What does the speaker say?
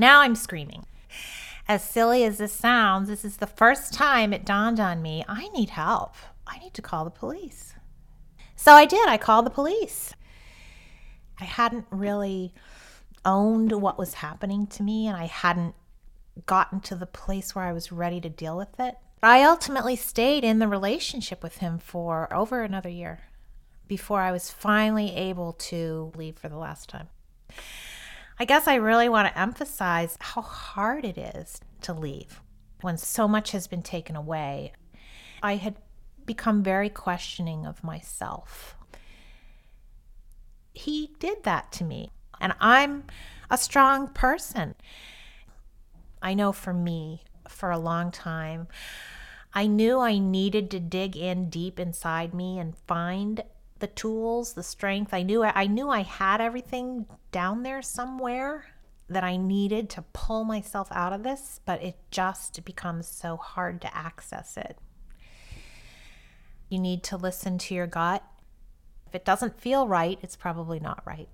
Now I'm screaming. As silly as this sounds, this is the first time it dawned on me I need help. I need to call the police. So I did. I called the police. I hadn't really owned what was happening to me and I hadn't gotten to the place where I was ready to deal with it. I ultimately stayed in the relationship with him for over another year before I was finally able to leave for the last time. I guess I really want to emphasize how hard it is to leave when so much has been taken away. I had become very questioning of myself. He did that to me, and I'm a strong person. I know for me, for a long time, I knew I needed to dig in deep inside me and find the tools, the strength. I knew I knew I had everything down there somewhere that I needed to pull myself out of this, but it just becomes so hard to access it. You need to listen to your gut. If it doesn't feel right, it's probably not right.